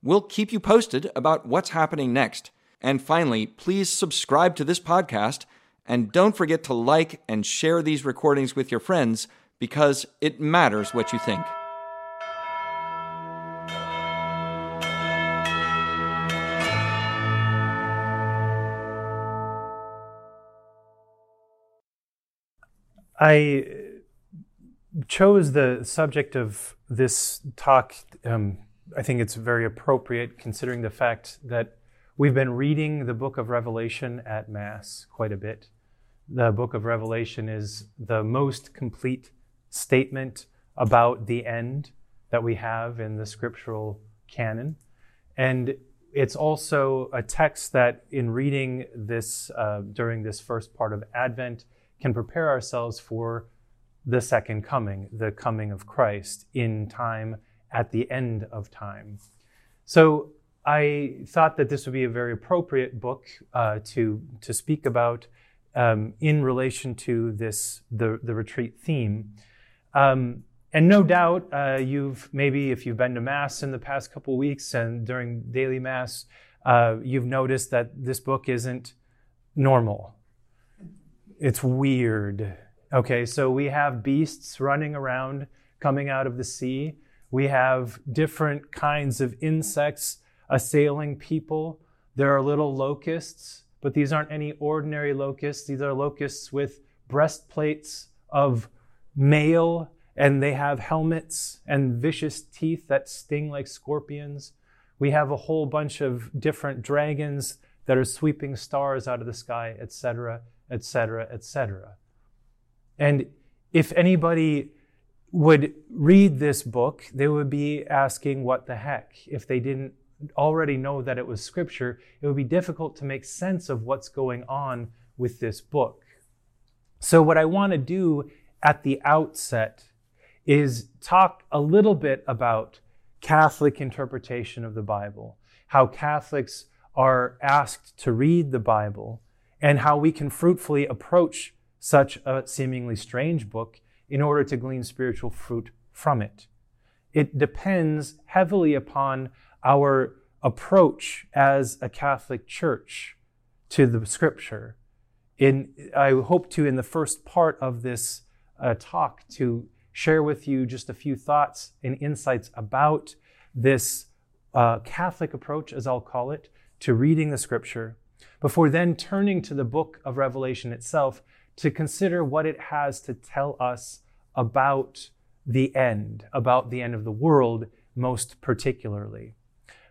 We'll keep you posted about what's happening next. And finally, please subscribe to this podcast and don't forget to like and share these recordings with your friends because it matters what you think. I chose the subject of this talk. Um, I think it's very appropriate considering the fact that we've been reading the book of Revelation at Mass quite a bit. The book of Revelation is the most complete statement about the end that we have in the scriptural canon. And it's also a text that, in reading this uh, during this first part of Advent, can prepare ourselves for the second coming, the coming of Christ in time at the end of time. So I thought that this would be a very appropriate book uh, to, to speak about um, in relation to this the, the retreat theme. Um, and no doubt uh, you've maybe if you've been to mass in the past couple weeks and during daily mass, uh, you've noticed that this book isn't normal. It's weird. Okay, so we have beasts running around coming out of the sea. We have different kinds of insects assailing people. There are little locusts, but these aren't any ordinary locusts. These are locusts with breastplates of mail, and they have helmets and vicious teeth that sting like scorpions. We have a whole bunch of different dragons that are sweeping stars out of the sky, etc., etc., etc. And if anybody would read this book, they would be asking, What the heck? If they didn't already know that it was scripture, it would be difficult to make sense of what's going on with this book. So, what I want to do at the outset is talk a little bit about Catholic interpretation of the Bible, how Catholics are asked to read the Bible, and how we can fruitfully approach such a seemingly strange book in order to glean spiritual fruit from it. It depends heavily upon our approach as a Catholic Church to the Scripture. In, I hope to, in the first part of this uh, talk, to share with you just a few thoughts and insights about this uh, Catholic approach, as I'll call it, to reading the Scripture, before then turning to the book of Revelation itself to consider what it has to tell us about the end, about the end of the world, most particularly.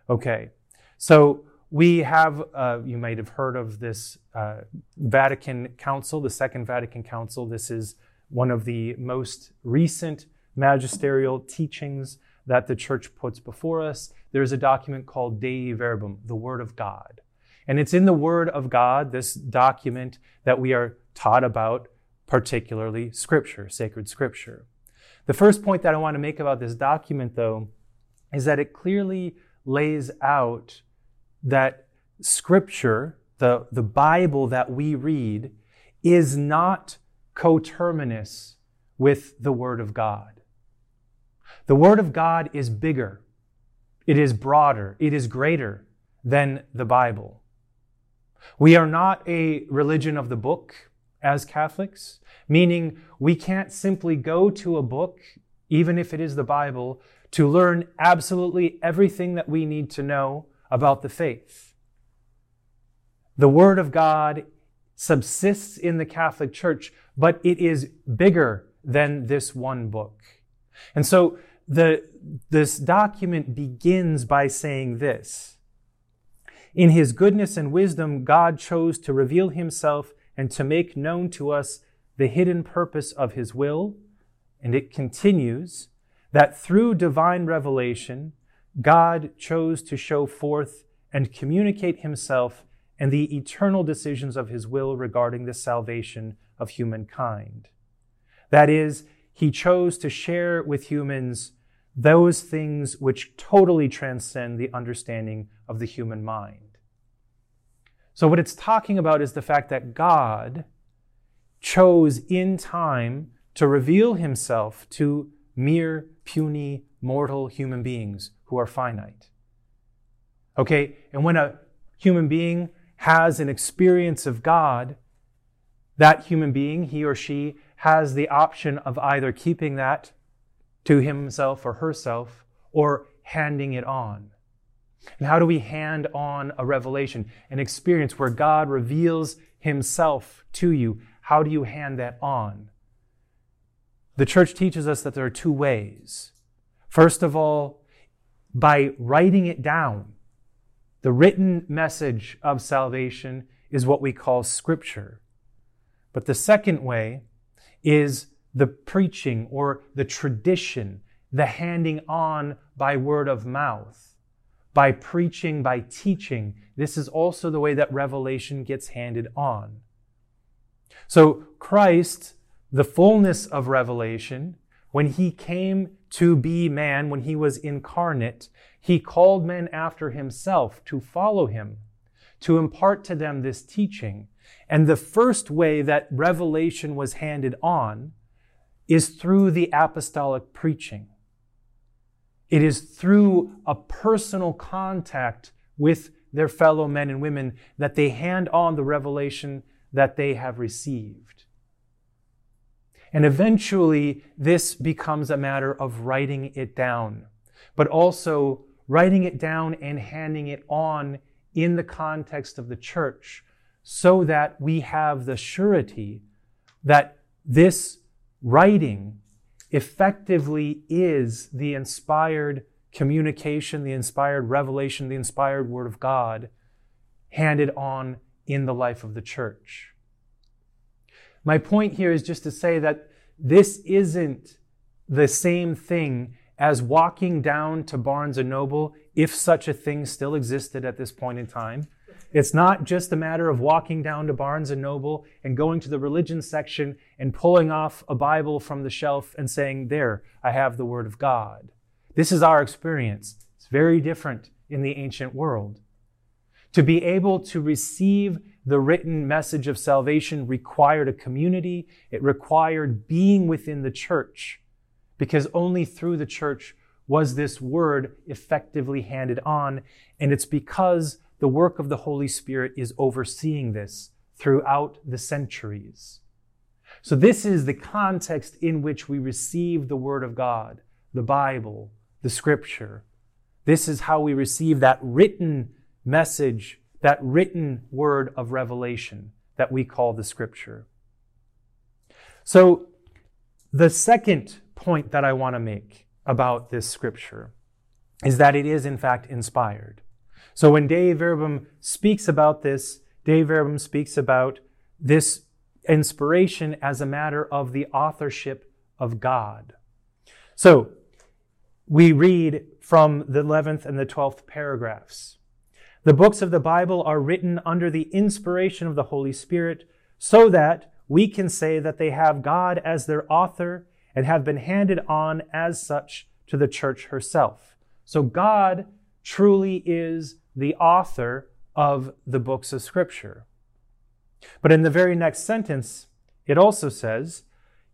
Okay, so we have, uh, you might have heard of this uh, Vatican Council, the Second Vatican Council. This is one of the most recent magisterial teachings that the church puts before us. There's a document called Dei Verbum, the Word of God. And it's in the Word of God, this document, that we are taught about, particularly Scripture, sacred Scripture. The first point that I want to make about this document, though, is that it clearly lays out that Scripture, the, the Bible that we read, is not coterminous with the Word of God. The Word of God is bigger, it is broader, it is greater than the Bible. We are not a religion of the book as Catholics, meaning we can't simply go to a book, even if it is the Bible, to learn absolutely everything that we need to know about the faith. The Word of God subsists in the Catholic Church, but it is bigger than this one book. And so the, this document begins by saying this in his goodness and wisdom, God chose to reveal himself and to make known to us the hidden purpose of his will. And it continues that through divine revelation, God chose to show forth and communicate himself and the eternal decisions of his will regarding the salvation of humankind. That is, he chose to share with humans those things which totally transcend the understanding of the human mind. So, what it's talking about is the fact that God chose in time to reveal himself to mere, puny, mortal human beings who are finite. Okay, and when a human being has an experience of God, that human being, he or she, has the option of either keeping that to himself or herself or handing it on. And how do we hand on a revelation, an experience where God reveals himself to you? How do you hand that on? The church teaches us that there are two ways. First of all, by writing it down. The written message of salvation is what we call scripture. But the second way is the preaching or the tradition, the handing on by word of mouth, by preaching, by teaching. This is also the way that revelation gets handed on. So Christ, the fullness of revelation, when he came to be man, when he was incarnate, he called men after himself to follow him, to impart to them this teaching. And the first way that revelation was handed on is through the apostolic preaching. It is through a personal contact with their fellow men and women that they hand on the revelation that they have received. And eventually, this becomes a matter of writing it down, but also writing it down and handing it on in the context of the church so that we have the surety that this writing effectively is the inspired communication, the inspired revelation, the inspired word of God handed on in the life of the church. My point here is just to say that this isn't the same thing as walking down to Barnes and Noble, if such a thing still existed at this point in time. It's not just a matter of walking down to Barnes and Noble and going to the religion section and pulling off a Bible from the shelf and saying, There, I have the Word of God. This is our experience. It's very different in the ancient world. To be able to receive the written message of salvation required a community. It required being within the church because only through the church was this word effectively handed on. And it's because the work of the Holy Spirit is overseeing this throughout the centuries. So this is the context in which we receive the Word of God, the Bible, the Scripture. This is how we receive that written message that written word of revelation that we call the scripture. So, the second point that I want to make about this scripture is that it is, in fact, inspired. So, when Dei Verbum speaks about this, Dei Verbum speaks about this inspiration as a matter of the authorship of God. So, we read from the 11th and the 12th paragraphs. The books of the Bible are written under the inspiration of the Holy Spirit so that we can say that they have God as their author and have been handed on as such to the church herself. So God truly is the author of the books of Scripture. But in the very next sentence, it also says,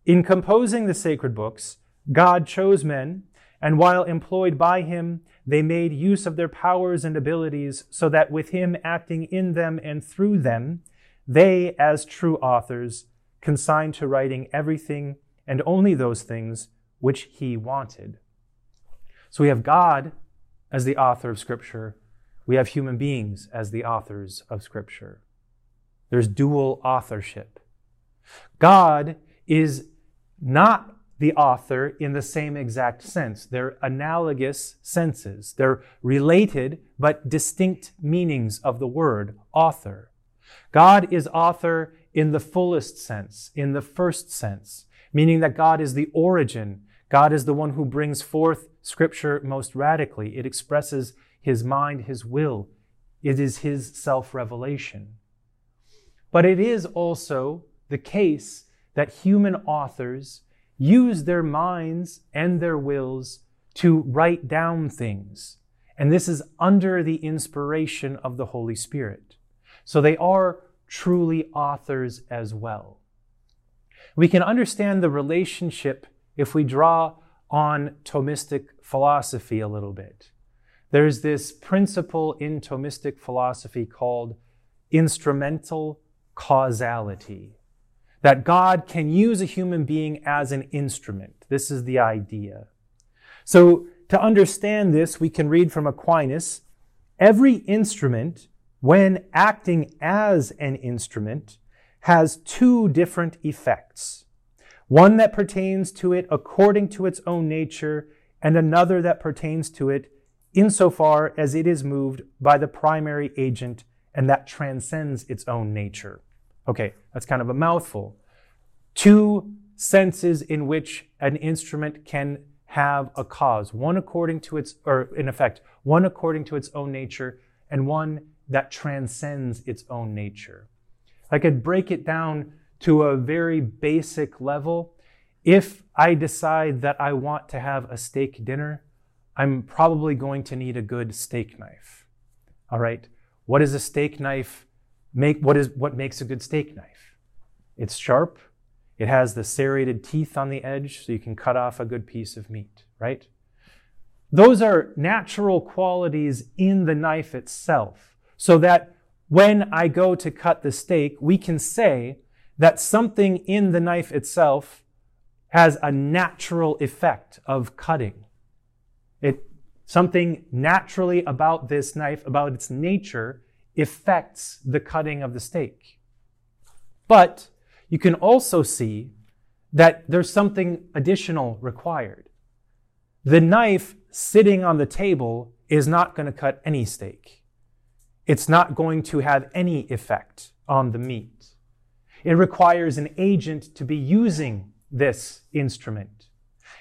In composing the sacred books, God chose men, and while employed by him, they made use of their powers and abilities so that with him acting in them and through them, they, as true authors, consigned to writing everything and only those things which he wanted. So we have God as the author of Scripture. We have human beings as the authors of Scripture. There's dual authorship. God is not the author in the same exact sense. They're analogous senses. They're related but distinct meanings of the word author. God is author in the fullest sense, in the first sense, meaning that God is the origin. God is the one who brings forth scripture most radically. It expresses his mind, his will It is his self revelation. But it is also the case that human authors use their minds and their wills to write down things. And this is under the inspiration of the Holy Spirit. So they are truly authors as well. We can understand the relationship if we draw on Thomistic philosophy a little bit. There's this principle in Thomistic philosophy called instrumental causality that God can use a human being as an instrument. This is the idea. So, to understand this, we can read from Aquinas every instrument, when acting as an instrument, has two different effects one that pertains to it according to its own nature, and another that pertains to it insofar as it is moved by the primary agent and that transcends its own nature. Okay, that's kind of a mouthful. Two senses in which an instrument can have a cause, one according to its, or in effect, one according to its own nature, and one that transcends its own nature. I could break it down to a very basic level. If I decide that I want to have a steak dinner, I'm probably going to need a good steak knife. All right. What does a steak knife make? What is what makes a good steak knife? It's sharp. It has the serrated teeth on the edge, so you can cut off a good piece of meat, right? Those are natural qualities in the knife itself, so that when I go to cut the steak, we can say that something in the knife itself has a natural effect of cutting. Something naturally about this knife, about its nature, affects the cutting of the steak. But you can also see that there's something additional required. The knife sitting on the table is not going to cut any steak. It's not going to have any effect on the meat. It requires an agent to be using this instrument.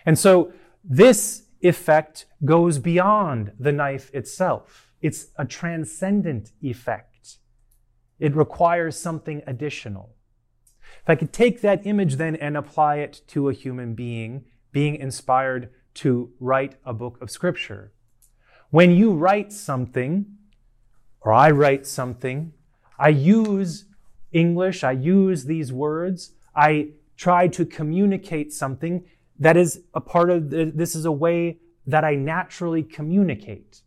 And so this effect goes beyond the knife itself. It's a transcendent effect. It requires something additional. If I could take that image then and apply it to a human being being inspired to write a book of scripture. When you write something, or I write something, I use English, I use these words, I try to communicate something that is a part of the, this is a way that I naturally communicate.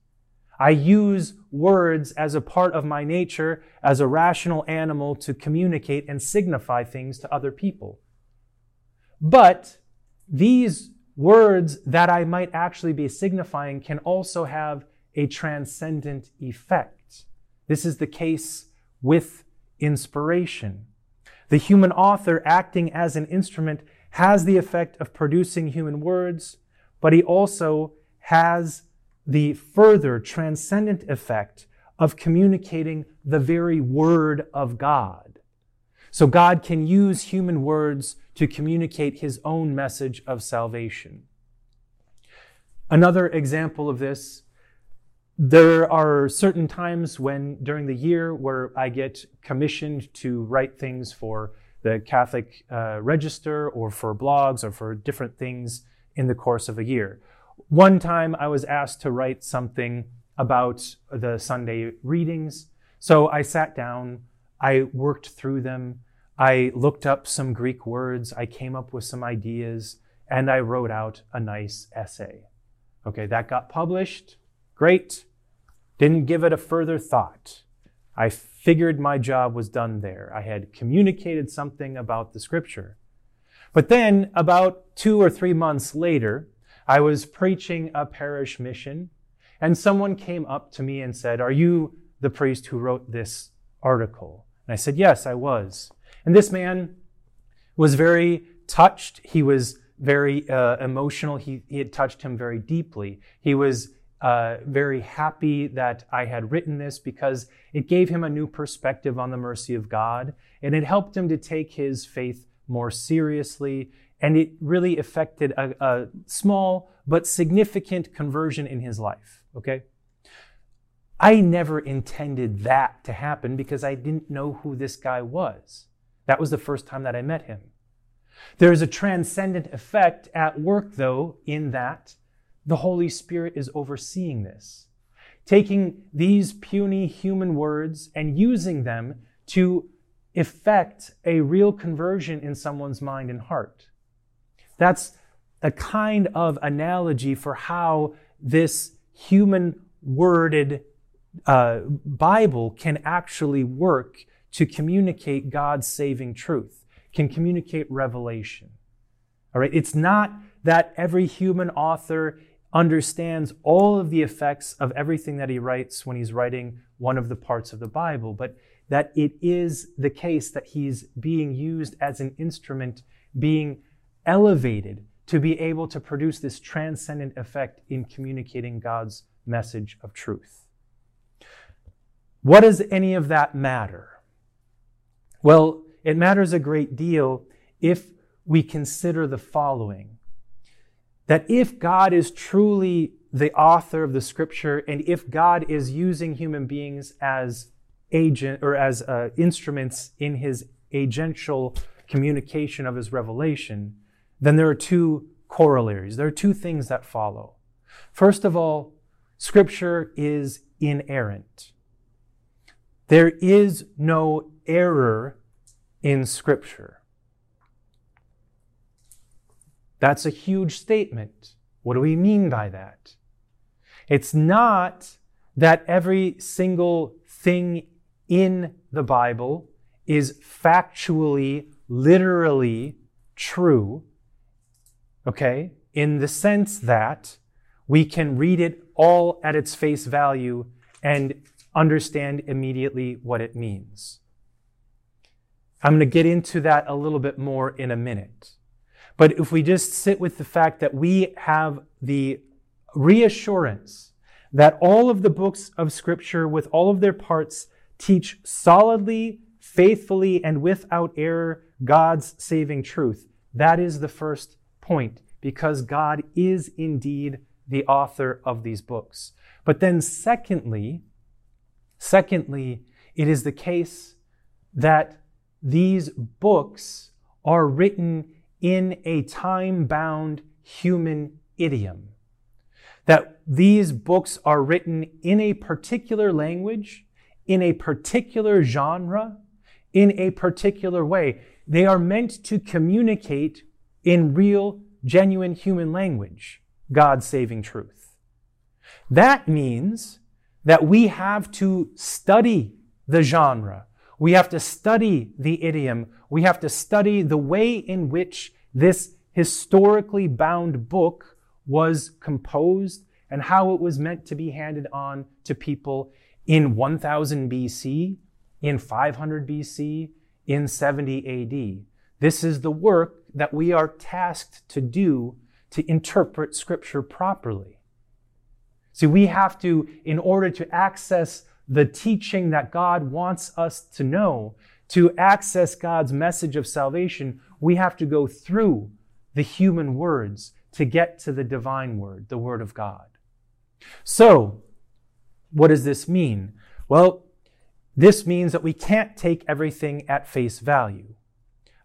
I use words as a part of my nature as a rational animal to communicate and signify things to other people. But these words that I might actually be signifying can also have a transcendent effect. This is the case with inspiration. The human author, acting as an instrument, has the effect of producing human words, but he also has the further transcendent effect of communicating the very word of God. So God can use human words to communicate his own message of salvation. Another example of this there are certain times when during the year where I get commissioned to write things for the Catholic uh, Register or for blogs or for different things in the course of a year. One time I was asked to write something about the Sunday readings. So I sat down, I worked through them, I looked up some Greek words, I came up with some ideas, and I wrote out a nice essay. Okay, that got published. Great. Didn't give it a further thought. I figured my job was done there. I had communicated something about the scripture. But then, about two or three months later, I was preaching a parish mission, and someone came up to me and said, Are you the priest who wrote this article? And I said, Yes, I was. And this man was very touched. He was very uh, emotional. He, he had touched him very deeply. He was uh, very happy that I had written this because it gave him a new perspective on the mercy of God and it helped him to take his faith more seriously. And it really affected a, a small but significant conversion in his life. Okay? I never intended that to happen because I didn't know who this guy was. That was the first time that I met him. There is a transcendent effect at work, though, in that the Holy Spirit is overseeing this, taking these puny human words and using them to effect a real conversion in someone's mind and heart. That's a kind of analogy for how this human worded uh, Bible can actually work to communicate God's saving truth, can communicate revelation. All right, it's not that every human author understands all of the effects of everything that he writes when he's writing one of the parts of the Bible, but that it is the case that he's being used as an instrument, being elevated to be able to produce this transcendent effect in communicating God's message of truth. What does any of that matter? Well, it matters a great deal if we consider the following that if God is truly the author of the scripture and if God is using human beings as agent or as uh, instruments in his agential communication of his revelation, then there are two corollaries. There are two things that follow. First of all, scripture is inerrant. There is no error in scripture. That's a huge statement. What do we mean by that? It's not that every single thing in the Bible is factually, literally true, okay? In the sense that we can read it all at its face value and understand immediately what it means. I'm going to get into that a little bit more in a minute. But if we just sit with the fact that we have the reassurance that all of the books of Scripture, with all of their parts, teach solidly, faithfully, and without error God's saving truth, that is the first point, because God is indeed the author of these books. But then, secondly, secondly, it is the case that these books are written in a time bound human idiom. That these books are written in a particular language, in a particular genre, in a particular way. They are meant to communicate in real, genuine human language God's saving truth. That means that we have to study the genre. We have to study the idiom. We have to study the way in which this historically bound book was composed and how it was meant to be handed on to people in 1000 BC, in 500 BC, in 70 AD. This is the work that we are tasked to do to interpret Scripture properly. See, we have to, in order to access the teaching that God wants us to know, to access God's message of salvation, we have to go through the human words to get to the divine word, the word of God. So, what does this mean? Well, this means that we can't take everything at face value.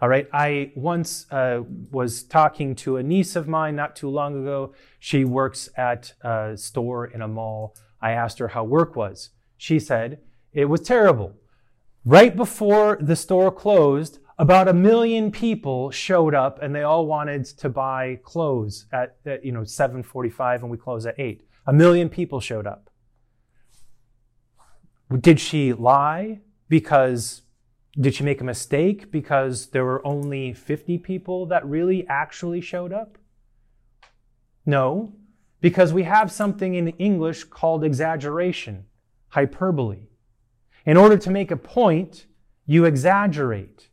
All right, I once uh, was talking to a niece of mine not too long ago. She works at a store in a mall. I asked her how work was. She said, It was terrible. Right before the store closed, about a million people showed up and they all wanted to buy clothes at, at you know 7:45 and we close at 8. A million people showed up. Did she lie because did she make a mistake because there were only 50 people that really actually showed up? No, because we have something in English called exaggeration, hyperbole. In order to make a point, you exaggerate.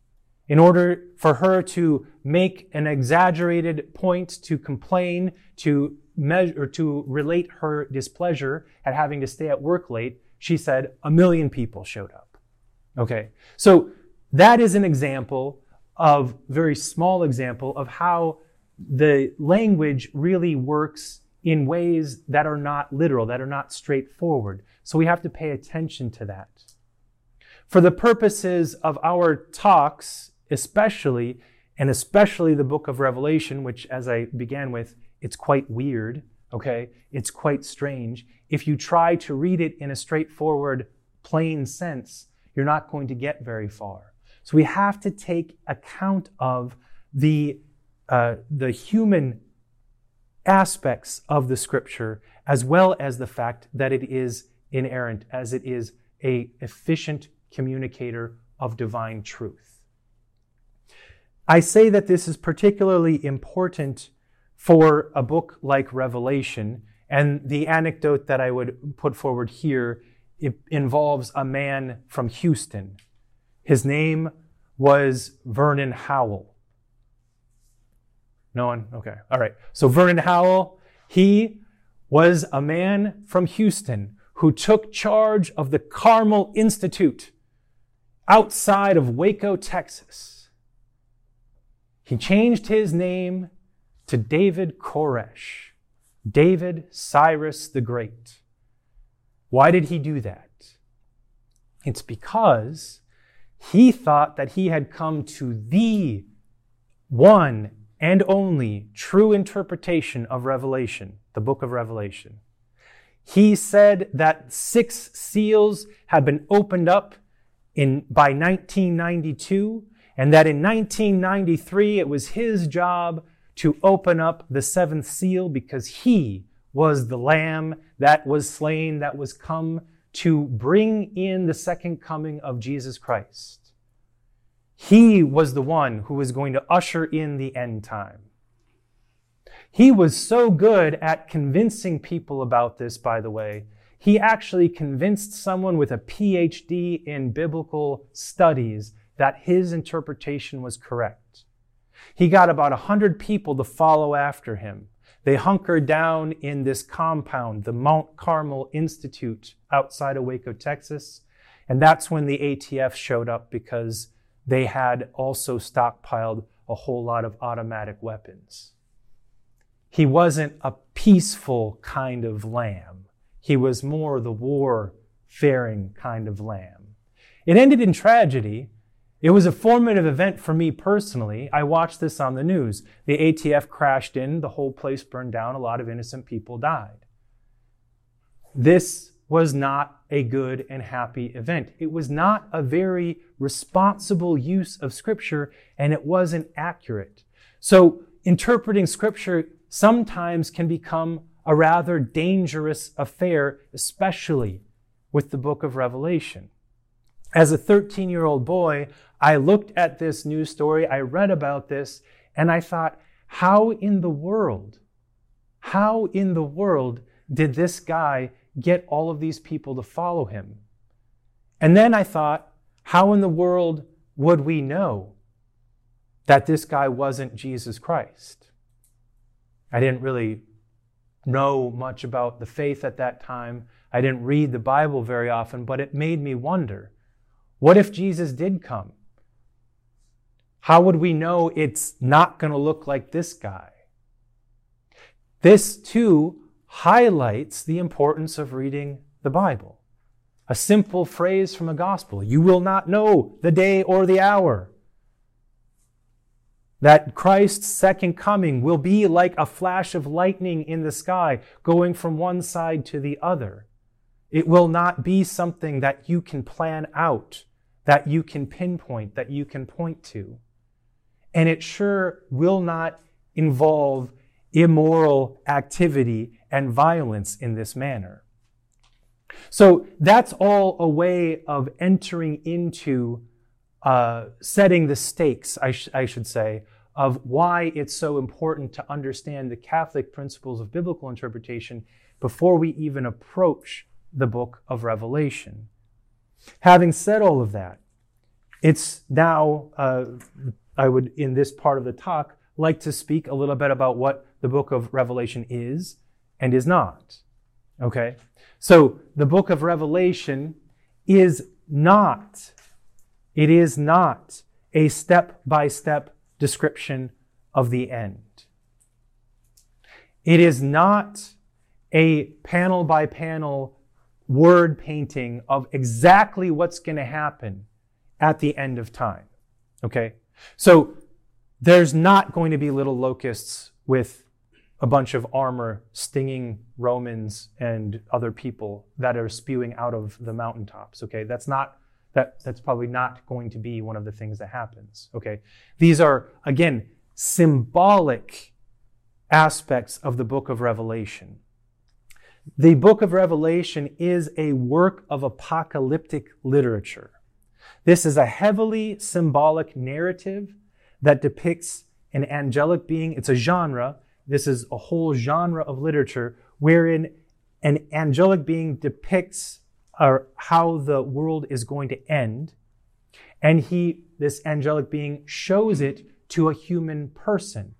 In order for her to make an exaggerated point, to complain, to measure, to relate her displeasure at having to stay at work late, she said a million people showed up. Okay. So that is an example of very small example of how the language really works in ways that are not literal, that are not straightforward. So we have to pay attention to that. For the purposes of our talks, especially, and especially the book of Revelation, which, as I began with, it's quite weird, okay? It's quite strange. If you try to read it in a straightforward, plain sense, you're not going to get very far. So we have to take account of the, uh, the human aspects of the scripture as well as the fact that it is inerrant as it is a efficient communicator of divine truth. I say that this is particularly important for a book like Revelation, and the anecdote that I would put forward here involves a man from Houston. His name was Vernon Howell. No one? Okay. All right. So Vernon Howell, he was a man from Houston who took charge of the Carmel Institute outside of Waco, Texas. He changed his name to David Koresh, David Cyrus the Great. Why did he do that? It's because he thought that he had come to the one and only true interpretation of Revelation, the book of Revelation. He said that six seals had been opened up in, by 1992, and that in 1993 it was his job to open up the seventh seal because he was the lamb that was slain, that was come to bring in the second coming of Jesus Christ. He was the one who was going to usher in the end time. He was so good at convincing people about this, by the way. He actually convinced someone with a PhD in biblical studies that his interpretation was correct. He got about a hundred people to follow after him. They hunkered down in this compound, the Mount Carmel Institute outside of Waco, Texas. And that's when the ATF showed up because they had also stockpiled a whole lot of automatic weapons. He wasn't a peaceful kind of lamb. He was more the war faring kind of lamb. It ended in tragedy. It was a formative event for me personally. I watched this on the news. The ATF crashed in, the whole place burned down, a lot of innocent people died. This was not a good and happy event. It was not a very responsible use of Scripture, and it wasn't accurate. So, interpreting Scripture sometimes can become a rather dangerous affair, especially with the book of Revelation. As a 13 year old boy, I looked at this news story, I read about this, and I thought, how in the world, how in the world did this guy get all of these people to follow him? And then I thought, how in the world would we know that this guy wasn't Jesus Christ? I didn't really know much about the faith at that time. I didn't read the Bible very often, but it made me wonder what if Jesus did come? How would we know it's not going to look like this guy? This too highlights the importance of reading the Bible. A simple phrase from the gospel you will not know the day or the hour that Christ's second coming will be like a flash of lightning in the sky going from one side to the other. It will not be something that you can plan out, that you can pinpoint, that you can point to. And it sure will not involve immoral activity and violence in this manner. So that's all a way of entering into uh, setting the stakes, I, sh- I should say, of why it's so important to understand the Catholic principles of biblical interpretation before we even approach the book of Revelation. Having said all of that, it's now, uh, I would, in this part of the talk, like to speak a little bit about what the book of Revelation is and is not. Okay? So, the book of Revelation is not it is not a step by step description of the end. It is not a panel by panel word painting of exactly what's going to happen at the end of time. Okay? So there's not going to be little locusts with a bunch of armor stinging Romans and other people that are spewing out of the mountaintops. Okay? That's not that that's probably not going to be one of the things that happens. Okay? These are again symbolic aspects of the book of Revelation. The book of Revelation is a work of apocalyptic literature. This is a heavily symbolic narrative that depicts an angelic being. It's a genre. This is a whole genre of literature wherein an angelic being depicts uh, how the world is going to end. And he, this angelic being, shows it to a human person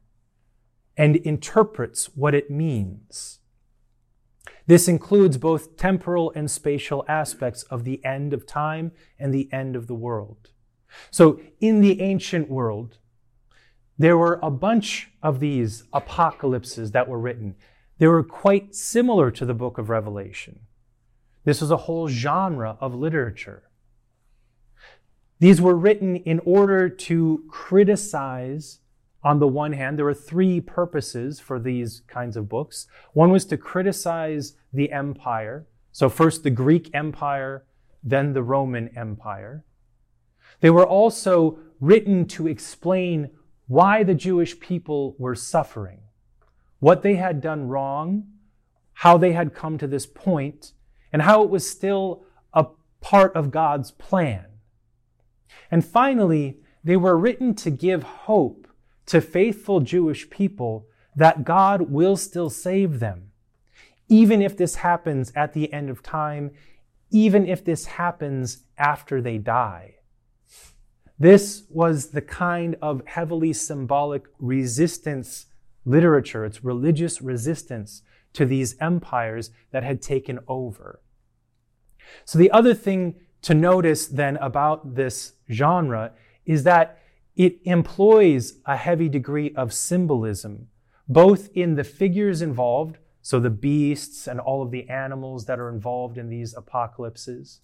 and interprets what it means. This includes both temporal and spatial aspects of the end of time and the end of the world. So, in the ancient world, there were a bunch of these apocalypses that were written. They were quite similar to the book of Revelation. This was a whole genre of literature. These were written in order to criticize, on the one hand, there were three purposes for these kinds of books. One was to criticize the empire. So, first the Greek Empire, then the Roman Empire. They were also written to explain why the Jewish people were suffering, what they had done wrong, how they had come to this point, and how it was still a part of God's plan. And finally, they were written to give hope to faithful Jewish people that God will still save them, even if this happens at the end of time, even if this happens after they die. This was the kind of heavily symbolic resistance literature, it's religious resistance to these empires that had taken over. So the other thing to notice then about this genre is that it employs a heavy degree of symbolism, both in the figures involved, so the beasts and all of the animals that are involved in these apocalypses,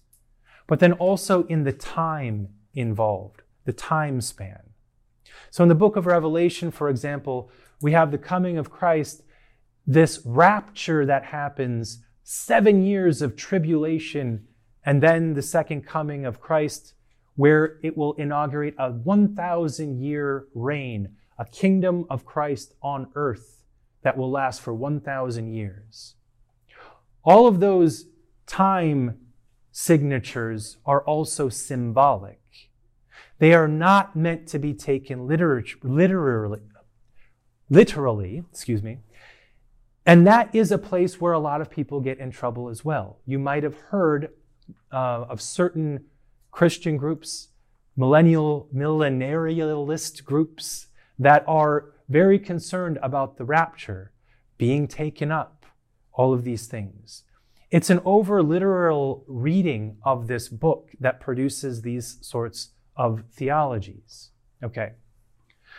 but then also in the time involved, the time span. So in the book of Revelation, for example, we have the coming of Christ, this rapture that happens, seven years of tribulation and then the second coming of Christ, where it will inaugurate a 1,000 year reign, a kingdom of Christ on earth that will last for 1,000 years. All of those time signatures are also symbolic. They are not meant to be taken literally, literally, excuse me. And that is a place where a lot of people get in trouble as well. You might have heard uh, of certain Christian groups, millennial, millenarialist groups that are very concerned about the rapture, being taken up, all of these things. It's an over literal reading of this book that produces these sorts of theologies. Okay.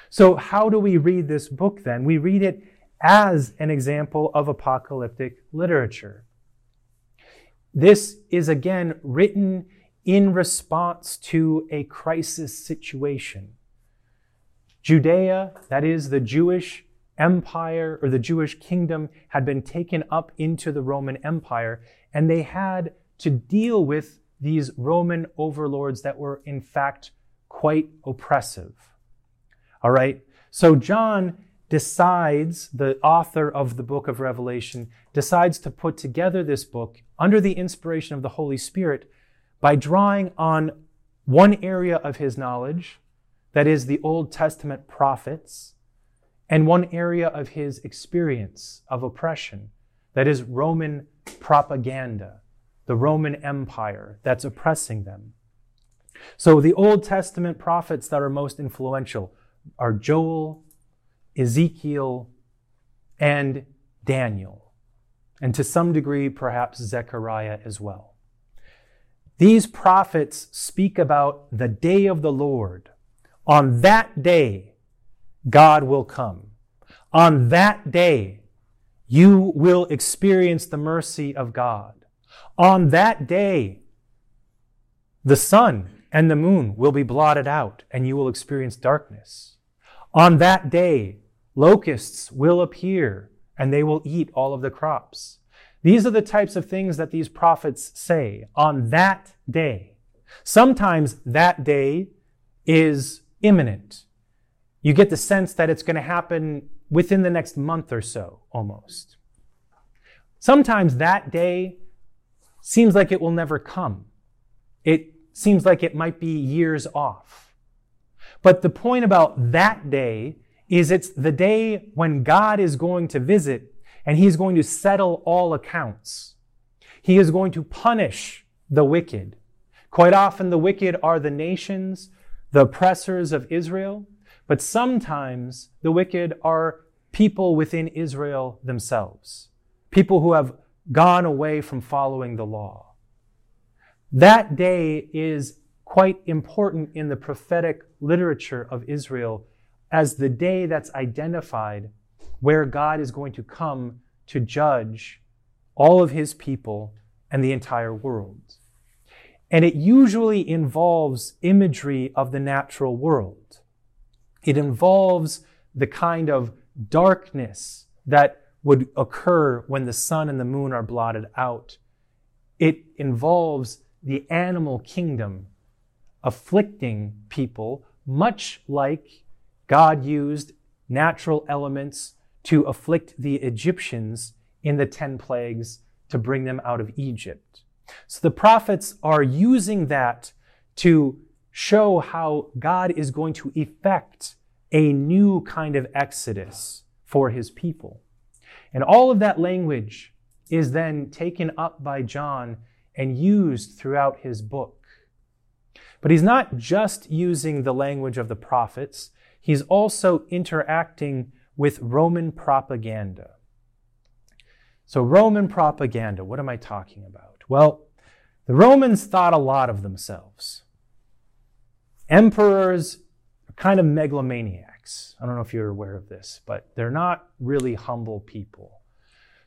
So, how do we read this book then? We read it as an example of apocalyptic literature. This is again written in response to a crisis situation. Judea, that is the Jewish empire or the Jewish kingdom, had been taken up into the Roman Empire, and they had to deal with these Roman overlords that were, in fact, quite oppressive. All right? So John decides, the author of the book of Revelation, decides to put together this book under the inspiration of the Holy Spirit by drawing on one area of his knowledge, that is the Old Testament prophets, and one area of his experience of oppression, that is Roman propaganda, the Roman Empire that's oppressing them. So the Old Testament prophets that are most influential are Joel, Ezekiel, and Daniel, and to some degree, perhaps Zechariah as well. These prophets speak about the day of the Lord. On that day, God will come. On that day, you will experience the mercy of God. On that day, the sun and the moon will be blotted out and you will experience darkness. On that day, locusts will appear and they will eat all of the crops. These are the types of things that these prophets say on that day. Sometimes that day is imminent. You get the sense that it's going to happen within the next month or so, almost. Sometimes that day seems like it will never come. It seems like it might be years off. But the point about that day is it's the day when God is going to visit and he's going to settle all accounts. He is going to punish the wicked. Quite often the wicked are the nations, the oppressors of Israel, but sometimes the wicked are people within Israel themselves, people who have gone away from following the law. That day is quite important in the prophetic literature of Israel as the day that's identified where God is going to come to judge all of his people and the entire world. And it usually involves imagery of the natural world. It involves the kind of darkness that would occur when the sun and the moon are blotted out. It involves the animal kingdom afflicting people, much like God used natural elements to afflict the Egyptians in the 10 plagues to bring them out of Egypt. So the prophets are using that to show how God is going to effect a new kind of exodus for his people. And all of that language is then taken up by John and used throughout his book. But he's not just using the language of the prophets, he's also interacting with Roman propaganda. So, Roman propaganda, what am I talking about? Well, the Romans thought a lot of themselves. Emperors are kind of megalomaniacs. I don't know if you're aware of this, but they're not really humble people.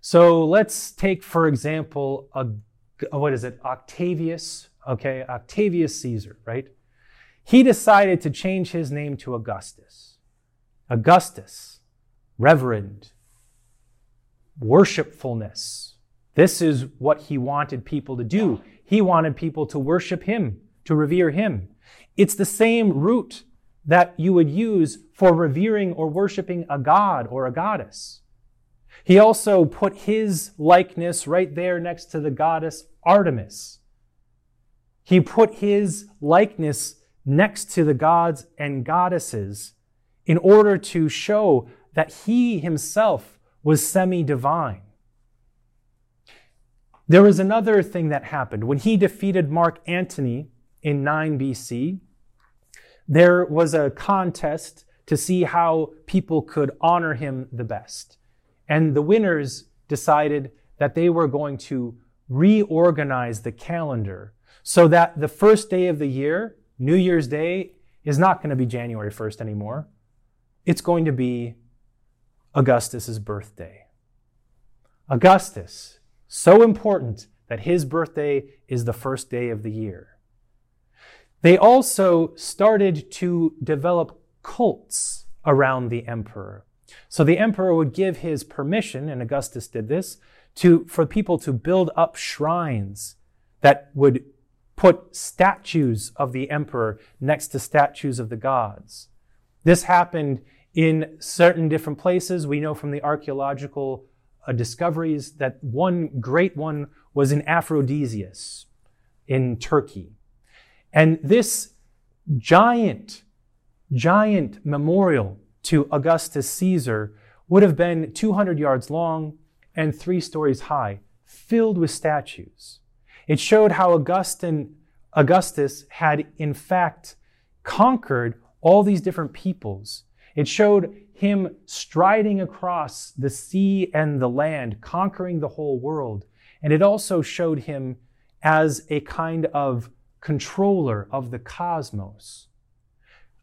So let's take, for example, a, what is it, Octavius, okay, Octavius Caesar, right? He decided to change his name to Augustus. Augustus, reverend, worshipfulness. This is what he wanted people to do. He wanted people to worship him, to revere him. It's the same root that you would use for revering or worshiping a god or a goddess. He also put his likeness right there next to the goddess Artemis. He put his likeness next to the gods and goddesses in order to show that he himself was semi divine. There was another thing that happened. When he defeated Mark Antony in 9 BC, there was a contest to see how people could honor him the best. And the winners decided that they were going to reorganize the calendar so that the first day of the year, New Year's Day, is not going to be January 1st anymore. It's going to be Augustus's birthday. Augustus, so important that his birthday is the first day of the year. They also started to develop cults around the emperor. So the emperor would give his permission, and Augustus did this, to, for people to build up shrines that would put statues of the emperor next to statues of the gods. This happened in certain different places. We know from the archaeological uh, discoveries that one great one was in Aphrodisias in Turkey. And this giant, giant memorial to Augustus Caesar would have been 200 yards long and three stories high, filled with statues. It showed how Augustin, Augustus had in fact conquered all these different peoples it showed him striding across the sea and the land, conquering the whole world. And it also showed him as a kind of controller of the cosmos.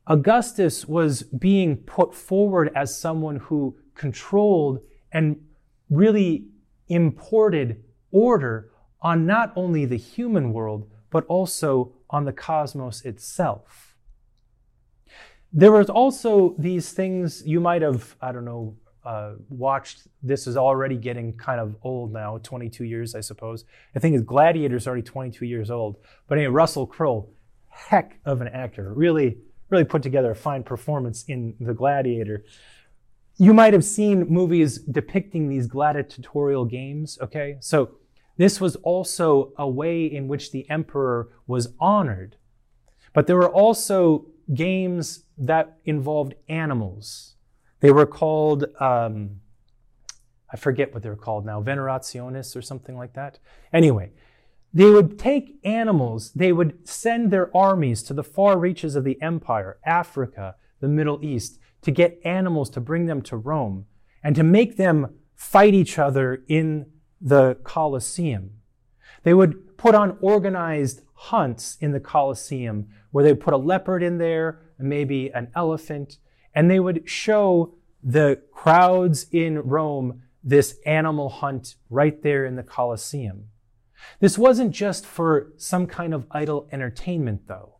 Augustus was being put forward as someone who controlled and really imported order on not only the human world, but also on the cosmos itself. There was also these things you might have, I don't know, uh, watched. This is already getting kind of old now, 22 years, I suppose. I think Gladiator's already 22 years old. But anyway, Russell Crowe, heck of an actor, really, really put together a fine performance in The Gladiator. You might have seen movies depicting these gladiatorial games, okay? So this was also a way in which the emperor was honored. But there were also games that involved animals. They were called, um, I forget what they're called now, venerationis or something like that. Anyway, they would take animals, they would send their armies to the far reaches of the empire, Africa, the Middle East, to get animals to bring them to Rome and to make them fight each other in the Colosseum. They would put on organized hunts in the Colosseum where they put a leopard in there, maybe an elephant, and they would show the crowds in Rome this animal hunt right there in the Colosseum. This wasn't just for some kind of idle entertainment, though.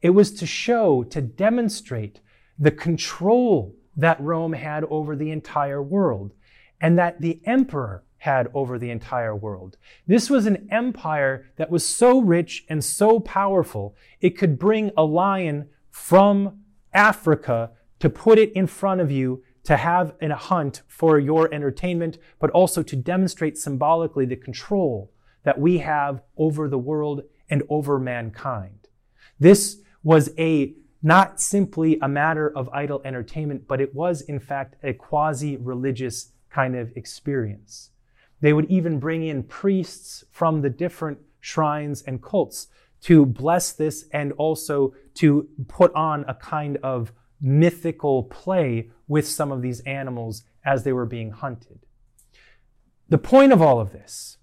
It was to show, to demonstrate the control that Rome had over the entire world and that the emperor had over the entire world. This was an empire that was so rich and so powerful, it could bring a lion from Africa to put it in front of you to have a hunt for your entertainment, but also to demonstrate symbolically the control that we have over the world and over mankind. This was a not simply a matter of idle entertainment, but it was in fact a quasi religious kind of experience. They would even bring in priests from the different shrines and cults to bless this and also to put on a kind of mythical play with some of these animals as they were being hunted. The point of all of this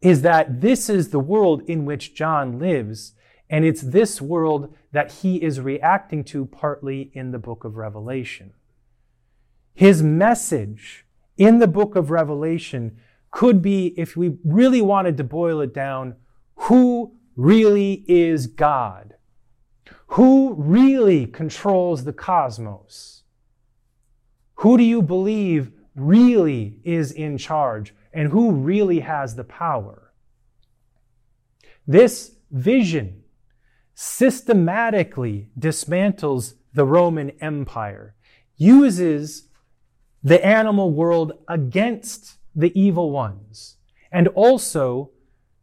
is that this is the world in which John lives, and it's this world that he is reacting to partly in the book of Revelation. His message in the book of Revelation could be, if we really wanted to boil it down, who really is God? Who really controls the cosmos? Who do you believe really is in charge and who really has the power? This vision systematically dismantles the Roman Empire, uses the animal world against the evil ones, and also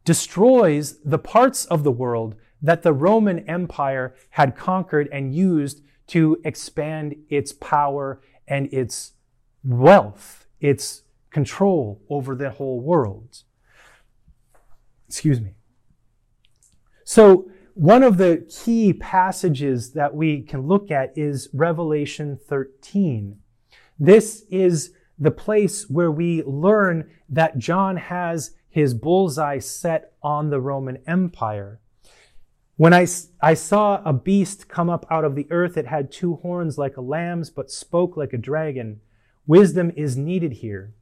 destroys the parts of the world that the Roman Empire had conquered and used to expand its power and its wealth, its control over the whole world. Excuse me. So, one of the key passages that we can look at is Revelation 13. This is the place where we learn that John has his bullseye set on the Roman Empire. When I, I saw a beast come up out of the earth, it had two horns like a lamb's, but spoke like a dragon. Wisdom is needed here.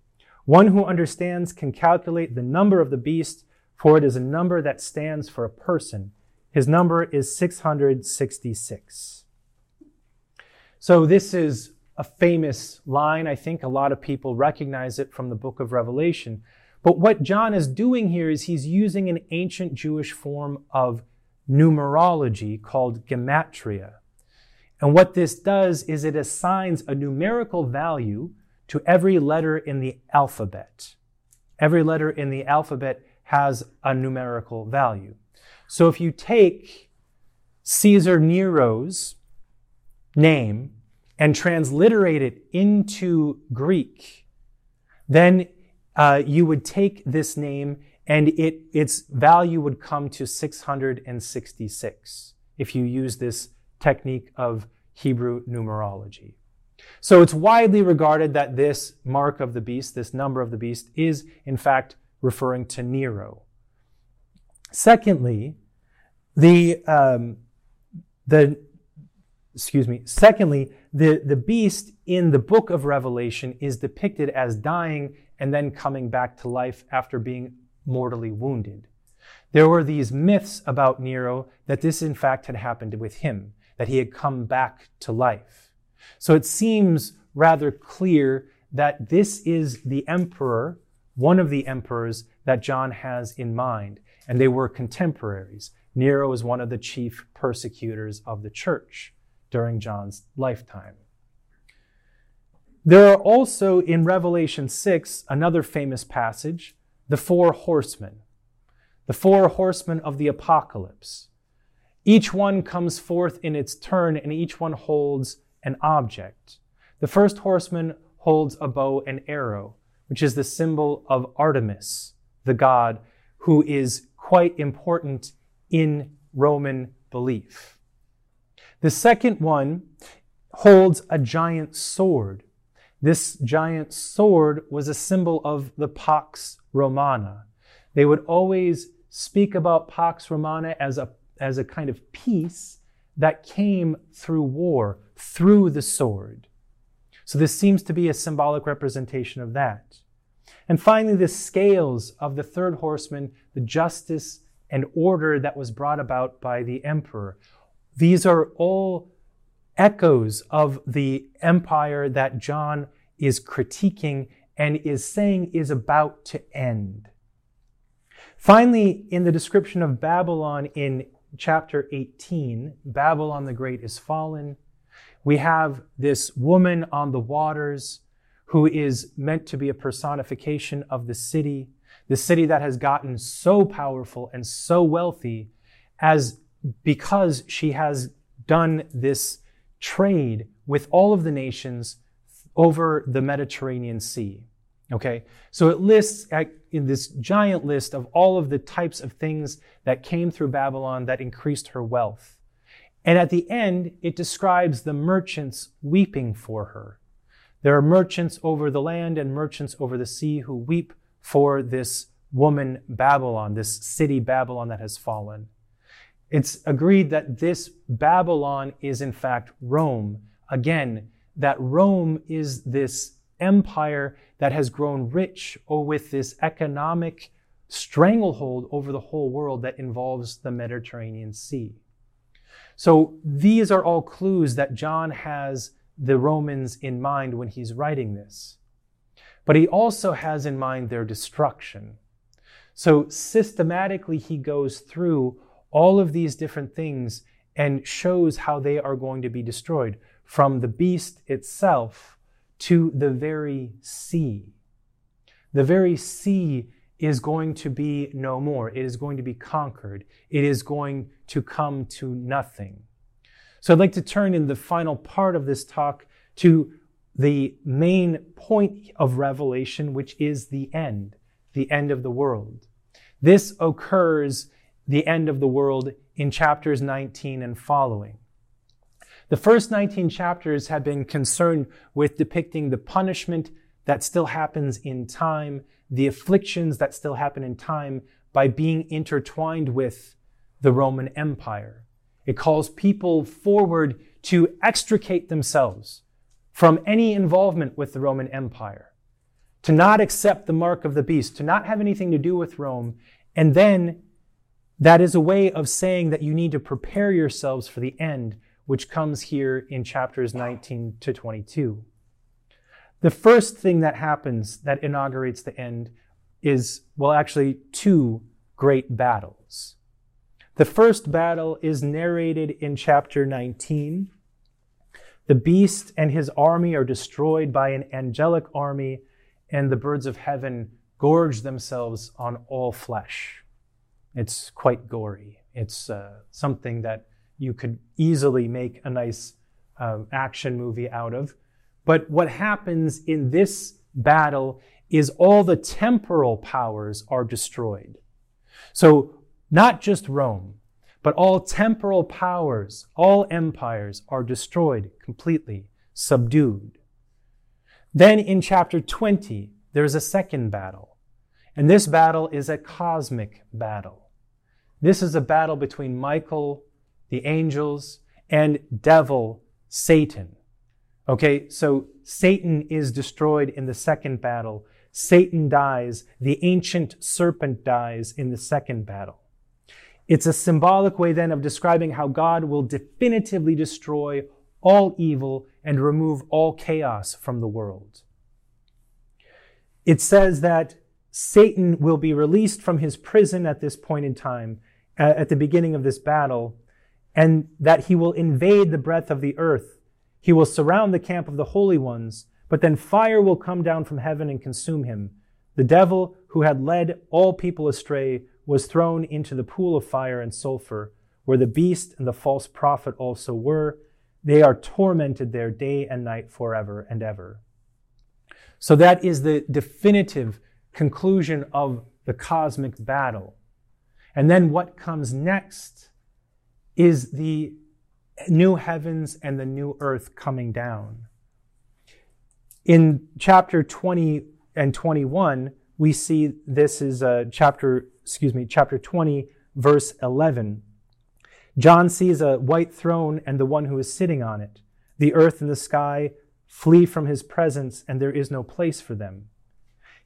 One who understands can calculate the number of the beast, for it is a number that stands for a person. His number is 666. So this is a famous line. I think a lot of people recognize it from the book of Revelation. But what John is doing here is he's using an ancient Jewish form of numerology called gematria. And what this does is it assigns a numerical value to every letter in the alphabet. Every letter in the alphabet has a numerical value. So if you take Caesar Nero's name and transliterate it into Greek, then uh, you would take this name and it, its value would come to 666 if you use this technique of Hebrew numerology. So it's widely regarded that this mark of the beast, this number of the beast, is in fact referring to Nero. Secondly, the, um, the excuse me, secondly, the, the beast in the book of Revelation is depicted as dying and then coming back to life after being mortally wounded. There were these myths about Nero that this in fact had happened with him, that he had come back to life. So it seems rather clear that this is the emperor, one of the emperors that John has in mind, and they were contemporaries. Nero is one of the chief persecutors of the church during John's lifetime. There are also in Revelation 6 another famous passage, the four horsemen. The four horsemen of the apocalypse. Each one comes forth in its turn and each one holds an object. The first horseman holds a bow and arrow, which is the symbol of Artemis, the god who is quite important in Roman belief. The second one holds a giant sword. This giant sword was a symbol of the Pax Romana. They would always speak about Pax Romana as a, as a kind of peace that came through war, through the sword. So this seems to be a symbolic representation of that. And finally, the scales of the third horseman, the justice and order that was brought about by the emperor. These are all echoes of the empire that John is critiquing and is saying is about to end. Finally, in the description of Babylon in chapter 18, Babylon the Great is fallen. We have this woman on the waters who is meant to be a personification of the city, the city that has gotten so powerful and so wealthy as because she has done this trade with all of the nations over the Mediterranean Sea. Okay, so it lists in this giant list of all of the types of things that came through Babylon that increased her wealth. And at the end, it describes the merchants weeping for her. There are merchants over the land and merchants over the sea who weep for this woman Babylon, this city Babylon that has fallen. It's agreed that this Babylon is in fact Rome. Again, that Rome is this empire that has grown rich or with this economic stranglehold over the whole world that involves the Mediterranean Sea. So these are all clues that John has the Romans in mind when he's writing this. But he also has in mind their destruction. So systematically, he goes through all of these different things and shows how they are going to be destroyed from the beast itself to the very sea. The very sea is going to be no more. It is going to be conquered. It is going to come to nothing. So I'd like to turn in the final part of this talk to the main point of Revelation, which is the end, the end of the world. This occurs the end of the world in chapters 19 and following. The first 19 chapters have been concerned with depicting the punishment that still happens in time, the afflictions that still happen in time by being intertwined with the Roman Empire. It calls people forward to extricate themselves from any involvement with the Roman Empire, to not accept the mark of the beast, to not have anything to do with Rome. And then that is a way of saying that you need to prepare yourselves for the end which comes here in chapters 19 to 22. The first thing that happens that inaugurates the end is, well, actually, two great battles. The first battle is narrated in chapter 19. The beast and his army are destroyed by an angelic army, and the birds of heaven gorge themselves on all flesh. It's quite gory. It's uh, something that you could easily make a nice um, action movie out of. But what happens in this battle is all the temporal powers are destroyed. So not just Rome, but all temporal powers, all empires are destroyed completely, subdued. Then in chapter 20, there's a second battle. And this battle is a cosmic battle. This is a battle between Michael the angels, and devil, Satan. Okay, so Satan is destroyed in the second battle. Satan dies, the ancient serpent dies in the second battle. It's a symbolic way then of describing how God will definitively destroy all evil and remove all chaos from the world. It says that Satan will be released from his prison at this point in time, at the beginning of this battle, and that he will invade the breadth of the earth. He will surround the camp of the holy ones, but then fire will come down from heaven and consume him. The devil who had led all people astray was thrown into the pool of fire and sulfur, where the beast and the false prophet also were. They are tormented there day and night forever and ever. So that is the definitive conclusion of the cosmic battle. And then what comes next is the new heavens and the new earth coming down. In chapter 20 and 21, we see this is a chapter, excuse me, chapter 20, verse 11. John sees a white throne and the one who is sitting on it. The earth and the sky flee from his presence, and there is no place for them.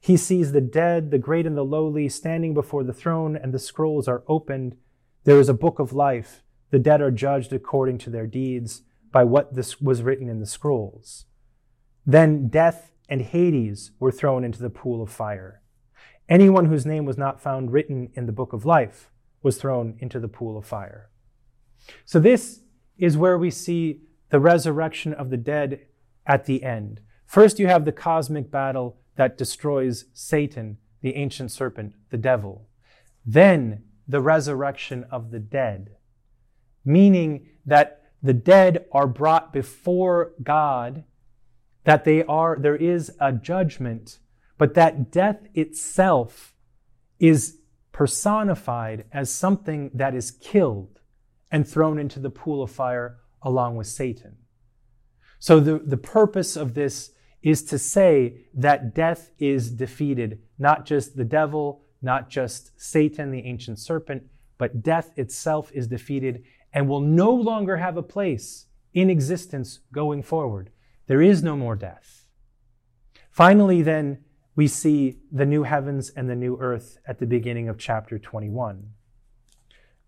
He sees the dead, the great and the lowly, standing before the throne, and the scrolls are opened. There is a book of life. The dead are judged according to their deeds by what this was written in the scrolls. Then death and Hades were thrown into the pool of fire. Anyone whose name was not found written in the book of life was thrown into the pool of fire. So, this is where we see the resurrection of the dead at the end. First, you have the cosmic battle that destroys Satan, the ancient serpent, the devil. Then, the resurrection of the dead, meaning that the dead are brought before God, that they are, there is a judgment but that death itself is personified as something that is killed and thrown into the pool of fire along with Satan. So the, the purpose of this is to say that death is defeated, not just the devil, not just Satan, the ancient serpent, but death itself is defeated and will no longer have a place in existence going forward. There is no more death. Finally, then, we see the new heavens and the new earth at the beginning of chapter 21.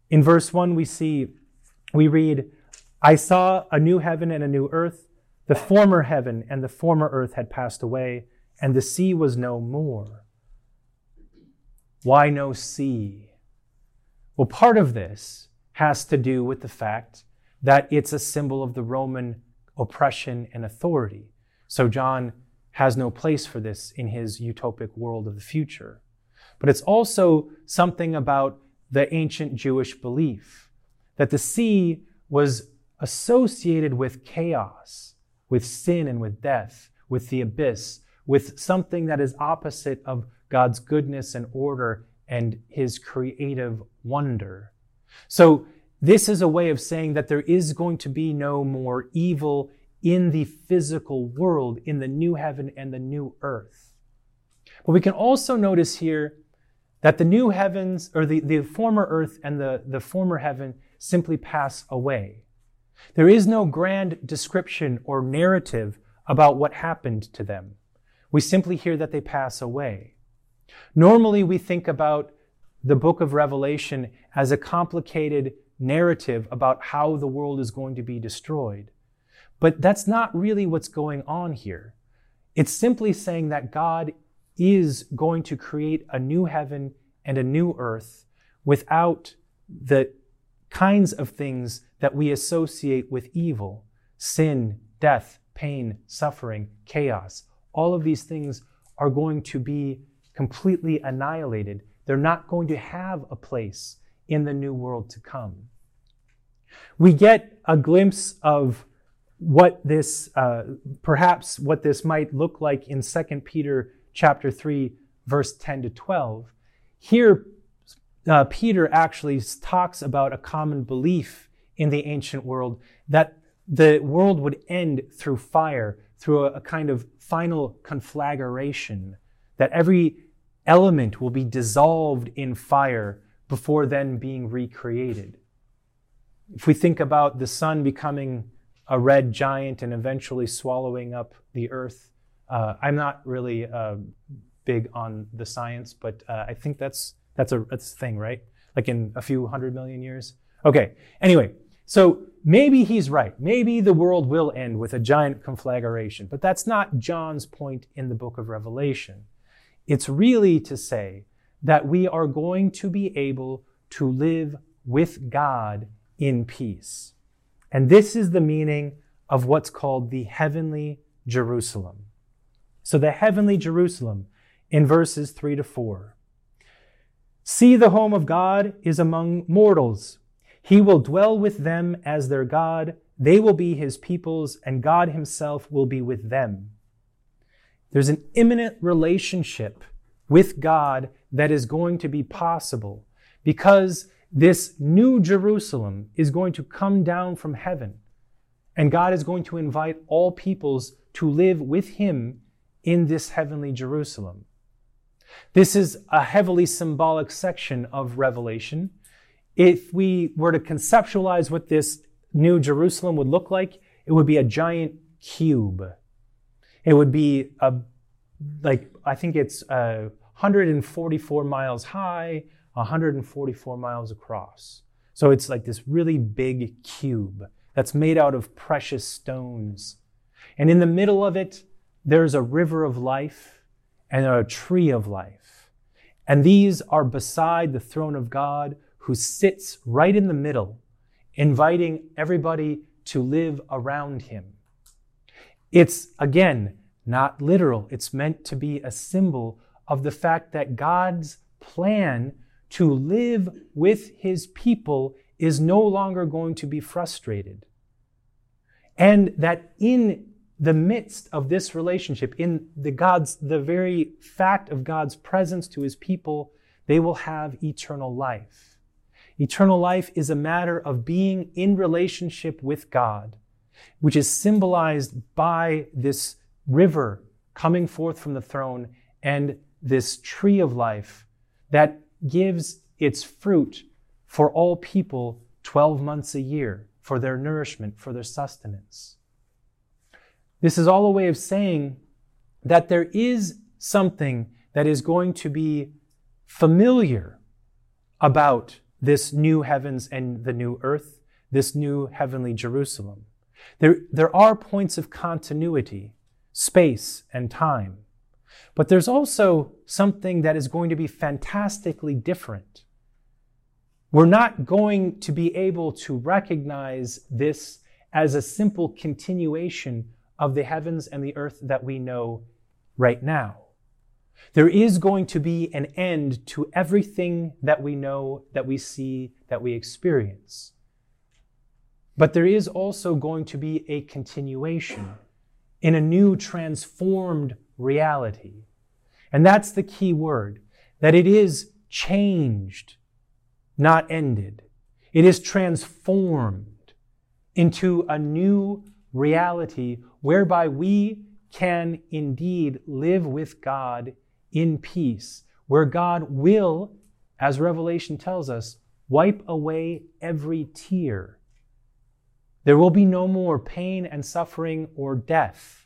In verse 1, we see, we read, I saw a new heaven and a new earth. The former heaven and the former earth had passed away, and the sea was no more. Why no sea? Well, part of this has to do with the fact that it's a symbol of the Roman oppression and authority. So John has no place for this in his utopic world of the future. But it's also something about the ancient Jewish belief that the sea was associated with chaos, with sin and with death, with the abyss, with something that is opposite of God's goodness and order and his creative wonder. So, this is a way of saying that there is going to be no more evil in the physical world, in the new heaven and the new earth. But we can also notice here that the new heavens, or the, the former earth and the, the former heaven, simply pass away. There is no grand description or narrative about what happened to them. We simply hear that they pass away. Normally, we think about the book of Revelation as a complicated narrative about how the world is going to be destroyed. But that's not really what's going on here. It's simply saying that God is going to create a new heaven and a new earth without the kinds of things that we associate with evil sin, death, pain, suffering, chaos. All of these things are going to be completely annihilated. They're not going to have a place in the new world to come. We get a glimpse of what this, uh, perhaps what this might look like in 2 Peter chapter 3, verse 10 to 12. Here, uh, Peter actually talks about a common belief in the ancient world that the world would end through fire, through a, a kind of final conflagration, that every element will be dissolved in fire before then being recreated. If we think about the sun becoming a red giant and eventually swallowing up the earth. Uh, I'm not really uh, big on the science, but uh, I think that's that's a that's a thing, right? Like in a few hundred million years. Okay. Anyway, so maybe he's right. Maybe the world will end with a giant conflagration, but that's not John's point in the book of Revelation. It's really to say that we are going to be able to live with God in peace. And this is the meaning of what's called the heavenly Jerusalem. So the heavenly Jerusalem in verses 3 to 4. See, the home of God is among mortals. He will dwell with them as their God. They will be his peoples, and God himself will be with them. There's an imminent relationship with God that is going to be possible because this new Jerusalem is going to come down from heaven, and God is going to invite all peoples to live with him in this heavenly Jerusalem. This is a heavily symbolic section of Revelation. If we were to conceptualize what this new Jerusalem would look like, it would be a giant cube. It would be a, like, I think it's uh, 144 miles high, 144 miles across. So it's like this really big cube that's made out of precious stones. And in the middle of it, there's a river of life and are a tree of life. And these are beside the throne of God who sits right in the middle, inviting everybody to live around him. It's, again, not literal. It's meant to be a symbol of the fact that God's plan to live with his people is no longer going to be frustrated. And that in the midst of this relationship, in the God's, the very fact of God's presence to his people, they will have eternal life. Eternal life is a matter of being in relationship with God, which is symbolized by this river coming forth from the throne and this tree of life that gives its fruit for all people 12 months a year for their nourishment, for their sustenance. This is all a way of saying that there is something that is going to be familiar about this new heavens and the new earth, this new heavenly Jerusalem. There, there are points of continuity, space and time. But there's also something that is going to be fantastically different. We're not going to be able to recognize this as a simple continuation of the heavens and the earth that we know right now. There is going to be an end to everything that we know, that we see, that we experience. But there is also going to be a continuation in a new transformed reality. And that's the key word, that it is changed, not ended. It is transformed into a new reality whereby we can indeed live with God in peace, where God will, as Revelation tells us, wipe away every tear. There will be no more pain and suffering or death.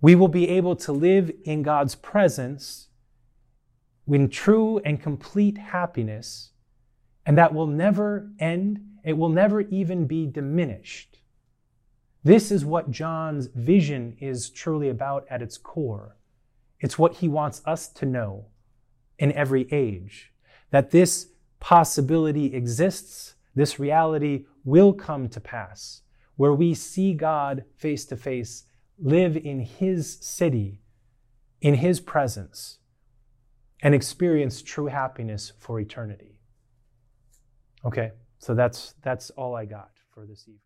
We will be able to live in God's presence in true and complete happiness, and that will never end. It will never even be diminished. This is what John's vision is truly about at its core. It's what he wants us to know in every age that this possibility exists, this reality will come to pass, where we see God face to face, live in his city, in his presence, and experience true happiness for eternity. Okay, so that's that's all I got for this evening.